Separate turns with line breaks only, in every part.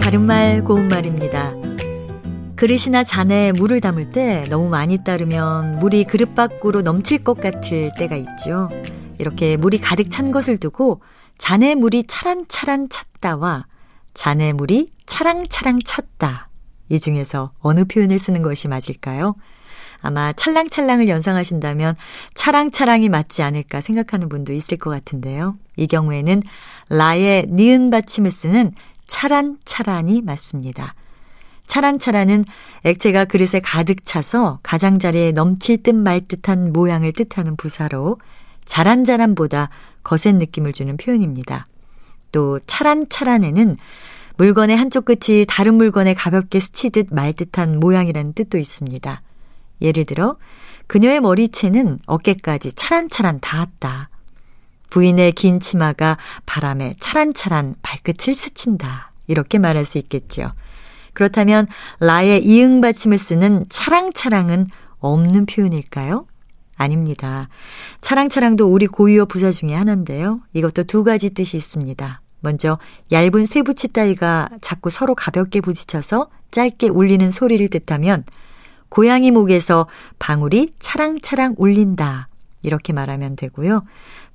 바른말 고운말입니다. 그릇이나 잔에 물을 담을 때 너무 많이 따르면 물이 그릇 밖으로 넘칠 것 같을 때가 있죠. 이렇게 물이 가득 찬 것을 두고 잔에 물이 차란차란 찼다와 잔에 물이 차랑차랑 찼다. 이 중에서 어느 표현을 쓰는 것이 맞을까요? 아마 찰랑찰랑을 연상하신다면 차랑차랑이 맞지 않을까 생각하는 분도 있을 것 같은데요. 이 경우에는 라의 니은 받침을 쓰는 차란차란이 맞습니다. 차란차란은 액체가 그릇에 가득 차서 가장자리에 넘칠 듯 말 듯한 모양을 뜻하는 부사로 자란자란보다 거센 느낌을 주는 표현입니다. 또 차란차란에는 물건의 한쪽 끝이 다른 물건에 가볍게 스치듯 말 듯한 모양이라는 뜻도 있습니다. 예를 들어 그녀의 머리채는 어깨까지 차란차란 닿았다. 부인의 긴 치마가 바람에 차란차란 발끝을 스친다. 이렇게 말할 수 있겠죠. 그렇다면 라의 이응 받침을 쓰는 차랑차랑은 없는 표현일까요? 아닙니다. 차랑차랑도 우리 고유어 부사 중에 하나인데요. 이것도 두 가지 뜻이 있습니다. 먼저 얇은 쇠붙이 따위가 자꾸 서로 가볍게 부딪혀서 짧게 울리는 소리를 뜻하면 고양이 목에서 방울이 차랑차랑 울린다. 이렇게 말하면 되고요.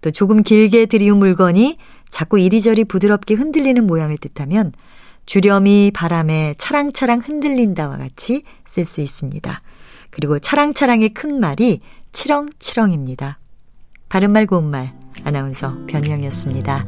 또 조금 길게 들이운 물건이 자꾸 이리저리 부드럽게 흔들리는 모양을 뜻하면 주렴이 바람에 차랑차랑 흔들린다와 같이 쓸 수 있습니다. 그리고 차랑차랑의 큰 말이 치렁치렁입니다. 바른말 고운말 아나운서 변희영이었습니다.